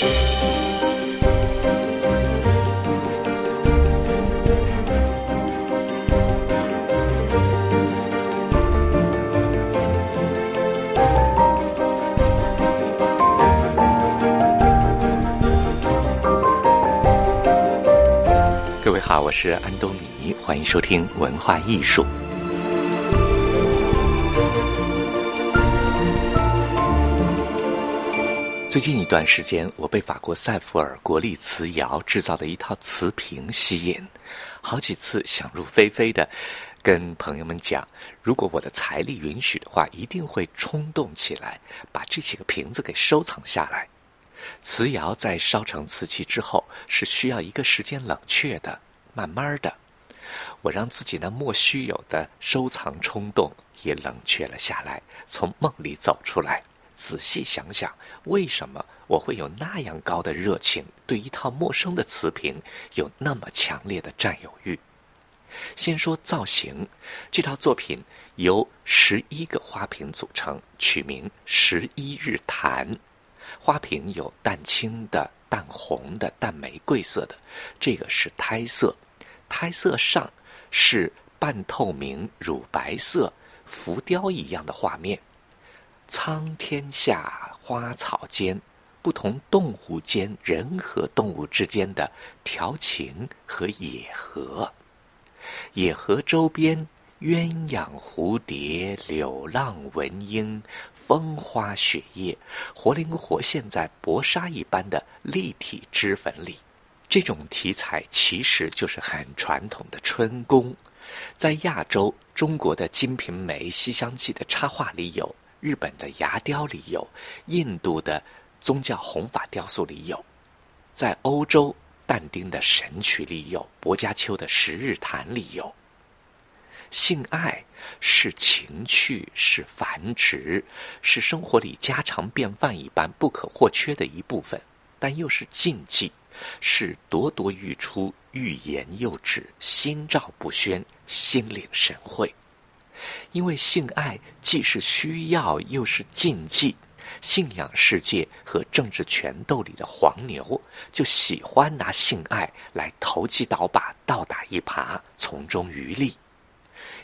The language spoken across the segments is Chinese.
各位好，我是安东尼，欢迎收听文化艺术。最近一段时间，我被法国塞弗尔国立瓷窑制造的一套瓷瓶吸引，好几次想入非非的跟朋友们讲，如果我的财力允许的话，一定会冲动起来，把这几个瓶子给收藏下来。瓷窑在烧成瓷器之后，是需要一个时间冷却的，慢慢的，我让自己那莫须有的收藏冲动也冷却了下来，从梦里走出来，仔细想想，为什么我会有那样高的热情，对一套陌生的瓷瓶有那么强烈的占有欲？先说造型，这套作品由十一个花瓶组成，取名“十一日谈”。花瓶有淡青的、淡红的、淡玫瑰色的，这个是胎色。胎色上是半透明乳白色浮雕一样的画面。苍天下，花草间，不同动物间、人和动物之间的调情和野合。野河周边。鸳鸯蝴蝶、柳浪闻莺、风花雪叶，活灵活现在薄纱一般的立体脂粉里。这种题材其实就是很传统的春宫，在亚洲，中国的《金瓶梅》《西厢记》的插画里有，日本的牙雕里有，印度的宗教弘法雕塑里有，在欧洲但丁的神曲里有，薄伽丘的十日谈里有。性爱是情趣，是繁殖，是生活里家常便饭一般不可或缺的一部分，但又是禁忌，是咄咄欲出、欲言又止、心照不宣、心领神会。因为性爱既是需要，又是禁忌，信仰世界和政治权斗里的黄牛就喜欢拿性爱来投机倒把、倒打一耙，从中渔利。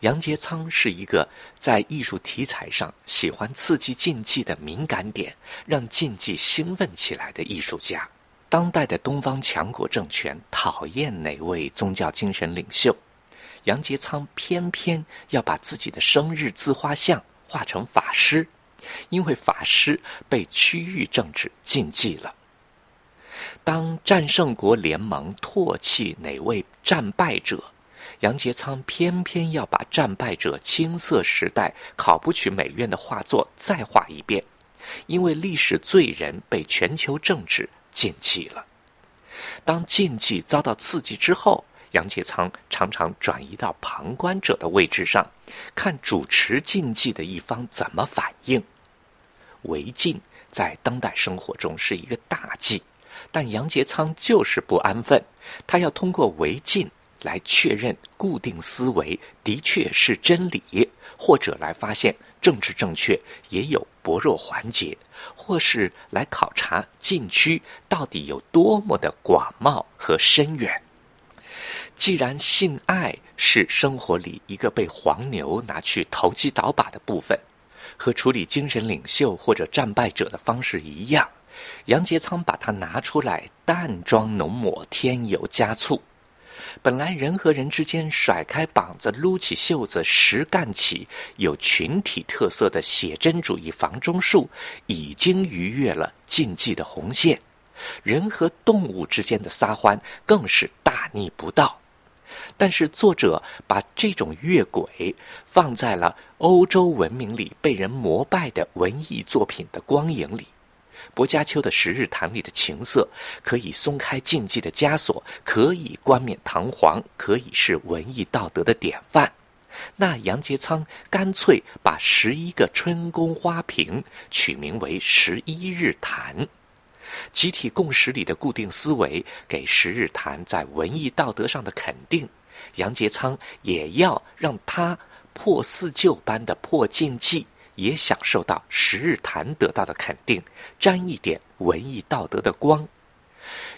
杨洁仓是一个在艺术题材上喜欢刺激禁忌的敏感点，让禁忌兴奋起来的艺术家。当代的东方强国政权讨厌哪位宗教精神领袖，杨洁仓偏偏要把自己的生日自画像画成法师，因为法师被区域政治禁忌了。当战胜国联盟唾弃哪位战败者。杨洁仓偏偏要把战败者青涩时代考不取美院的画作再画一遍，因为历史罪人被全球政治禁忌了。当禁忌遭到刺激之后，杨洁仓常常转移到旁观者的位置上，看主持禁忌的一方怎么反应。违禁在当代生活中是一个大忌，但杨洁仓就是不安分，他要通过违禁。来确认固定思维的确是真理，或者来发现政治正确也有薄弱环节，或是来考察禁区到底有多么的广袤和深远。既然性爱是生活里一个被黄牛拿去投机倒把的部分，和处理精神领袖或者战败者的方式一样，杨洁仓把它拿出来淡妆浓抹，添油加醋。本来人和人之间甩开膀子、撸起袖子、实干起有群体特色的写真主义房中术，已经逾越了禁忌的红线。人和动物之间的撒欢更是大逆不道。但是作者把这种越轨放在了欧洲文明里被人膜拜的文艺作品的光影里。薄伽丘的《十日谈》里的情色，可以松开禁忌的枷锁，可以冠冕堂皇，可以是文艺道德的典范。那杨洁仓干脆把十一个春宫花瓶取名为《十一日谈》，集体共识里的固定思维，给《十日谈》在文艺道德上的肯定。杨洁仓也要让他破四旧般的破禁忌。也享受到十日谈得到的肯定，沾一点文艺道德的光。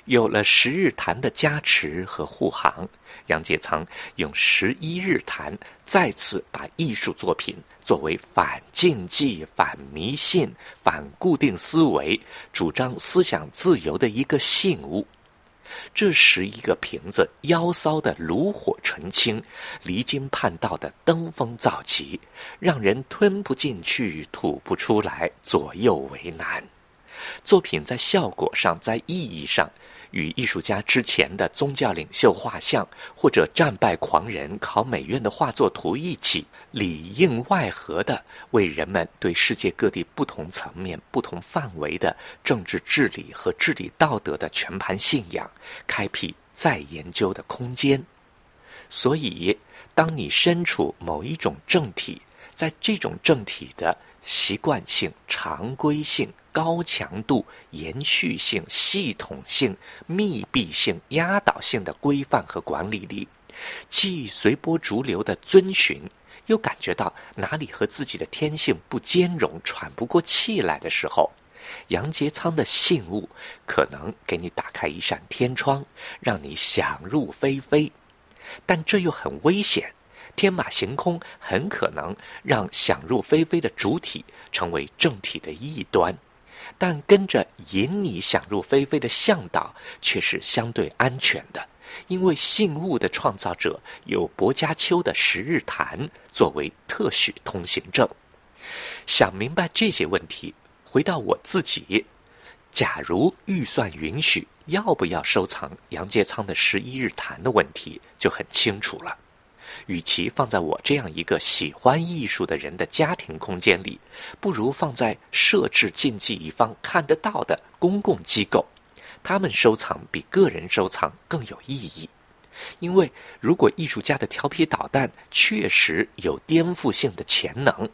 有了十日谈的加持和护航，杨洁仓用十一日谈再次把艺术作品作为反禁忌、反迷信、反固定思维、主张思想自由的一个信物。这十一个瓶子，妖骚的炉火纯青，离经叛道的登峰造极，让人吞不进去、吐不出来，左右为难。作品在效果上，在意义上。与艺术家之前的宗教领袖画像，或者战败狂人考美院的画作图一起，里应外合的为人们对世界各地不同层面、不同范围的政治治理和治理道德的全盘信仰，开辟再研究的空间。所以，当你身处某一种政体，在这种政体的习惯性、常规性。高强度、延续性、系统性、密闭性、压倒性的规范和管理里，既随波逐流的遵循，又感觉到哪里和自己的天性不兼容、喘不过气来的时候，杨洁仓的信物可能给你打开一扇天窗，让你想入非非，但这又很危险，天马行空，很可能让想入非非的主体成为政体的异端。但跟着引你想入非非的向导却是相对安全的，因为信物的创造者有薄伽丘的十日谈作为特许通行证。想明白这些问题，回到我自己，假如预算允许，要不要收藏杨介仓的十一日谈的问题就很清楚了。与其放在我这样一个喜欢艺术的人的家庭空间里，不如放在设置禁忌一方看得到的公共机构。他们收藏比个人收藏更有意义，因为如果艺术家的调皮捣蛋确实有颠覆性的潜能，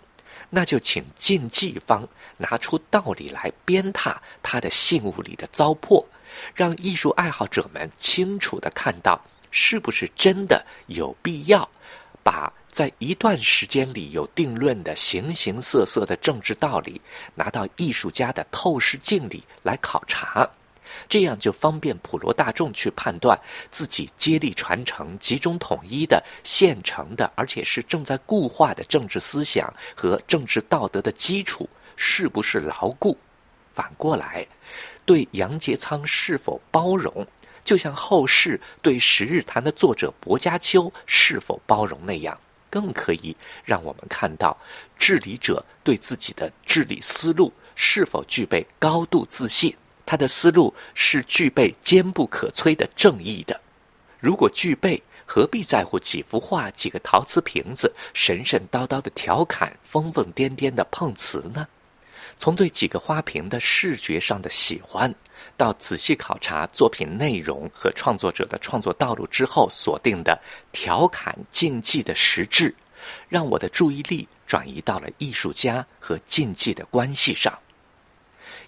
那就请禁忌方拿出道理来鞭挞他的信物里的糟粕，让艺术爱好者们清楚地看到。是不是真的有必要把在一段时间里有定论的形形色色的政治道理拿到艺术家的透视镜里来考察？这样就方便普罗大众去判断自己接力传承、集中统一的现成的，而且是正在固化的政治思想和政治道德的基础是不是牢固？反过来，对杨洁仓是否包容？就像后世对《十日谈》的作者薄伽丘是否包容那样，更可以让我们看到治理者对自己的治理思路是否具备高度自信。他的思路是具备坚不可摧的正义的。如果具备，何必在乎几幅画、几个陶瓷瓶子、神神叨叨的调侃、疯疯癫癫的碰瓷呢？从对几个花瓶的视觉上的喜欢，到仔细考察作品内容和创作者的创作道路之后锁定的调侃禁忌的实质，让我的注意力转移到了艺术家和禁忌的关系上。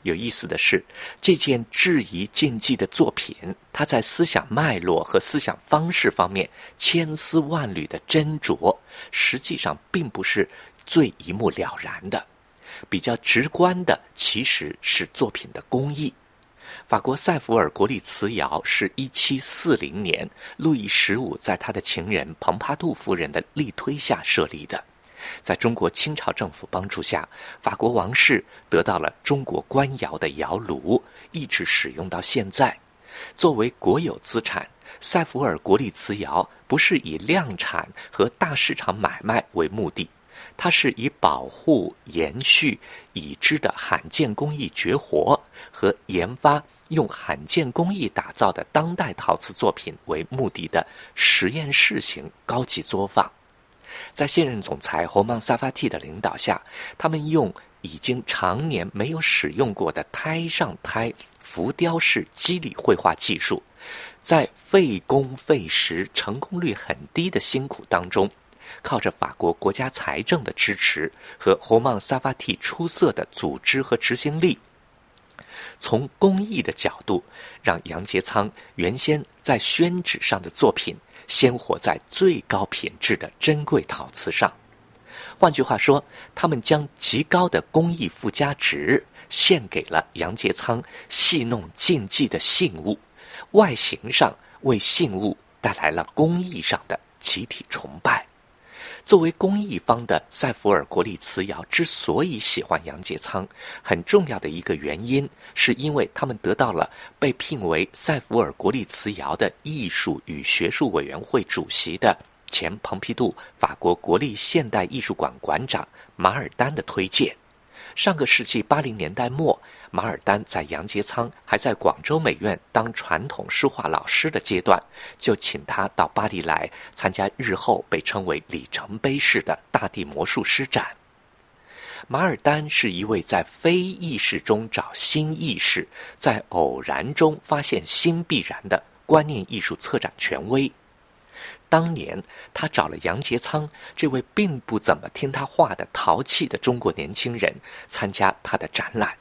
有意思的是，这件质疑禁忌的作品，它在思想脉络和思想方式方面千丝万缕的斟酌，实际上并不是最一目了然的。比较直观的其实是作品的工艺。法国塞弗尔国立瓷窑是一七四零年路易十五在他的情人蓬帕杜夫人的力推下设立的，在中国清朝政府帮助下，法国王室得到了中国官窑的窑炉，一直使用到现在。作为国有资产，塞弗尔国立瓷窑不是以量产和大市场买卖为目的。它是以保护、延续已知的罕见工艺绝活和研发用罕见工艺打造的当代陶瓷作品为目的的实验室型高级作坊。在现任总裁侯曼萨法蒂的领导下，他们用已经常年没有使用过的胎上胎浮雕式肌理绘画技术，在费工费时、成功率很低的辛苦当中。靠着法国国家财政的支持和侯曼萨法蒂出色的组织和执行力，从工艺的角度，让杨洁仓原先在宣纸上的作品鲜活在最高品质的珍贵陶瓷上。换句话说，他们将极高的工艺附加值献给了杨节仓戏弄禁忌的信物，外形上为信物带来了工艺上的集体崇拜。作为公益方的塞弗尔国立瓷窑之所以喜欢杨洁仓，很重要的一个原因，是因为他们得到了被聘为塞弗尔国立瓷窑的艺术与学术委员会主席的前蓬皮杜法国国立现代艺术馆馆长马尔丹的推荐。上个世纪八零年代末。马尔丹在杨节仓还在广州美院当传统书画老师的阶段，就请他到巴黎来参加日后被称为里程碑式的大地魔术师展。马尔丹是一位在非意识中找新意识，在偶然中发现新必然的观念艺术策展权威。当年，他找了杨节仓这位并不怎么听他话的淘气的中国年轻人参加他的展览。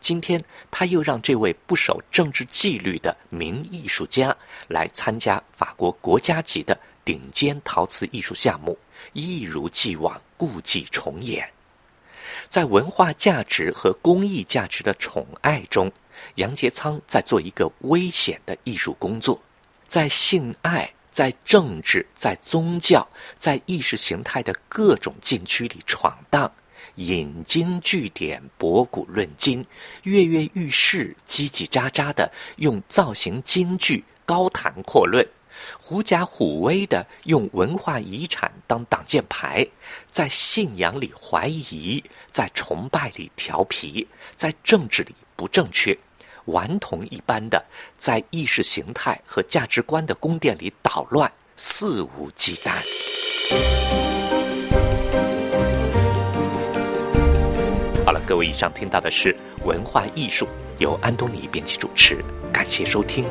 今天，他又让这位不守政治纪律的名艺术家来参加法国国家级的顶尖陶瓷艺术项目，一如既往，故伎重演。在文化价值和工艺价值的宠爱中，杨节仓在做一个危险的艺术工作，在性爱、在政治、在宗教、在意识形态的各种禁区里闯荡。引经据典，博古论今，跃跃欲试，叽叽喳喳的用造型金句高谈阔论，狐假虎威的用文化遗产当挡箭牌，在信仰里怀疑，在崇拜里调皮，在政治里不正确，顽童一般的在意识形态和价值观的宫殿里捣乱，肆无忌惮。好了，各位，以上听到的是文化艺术，由安东尼编辑主持，感谢收听。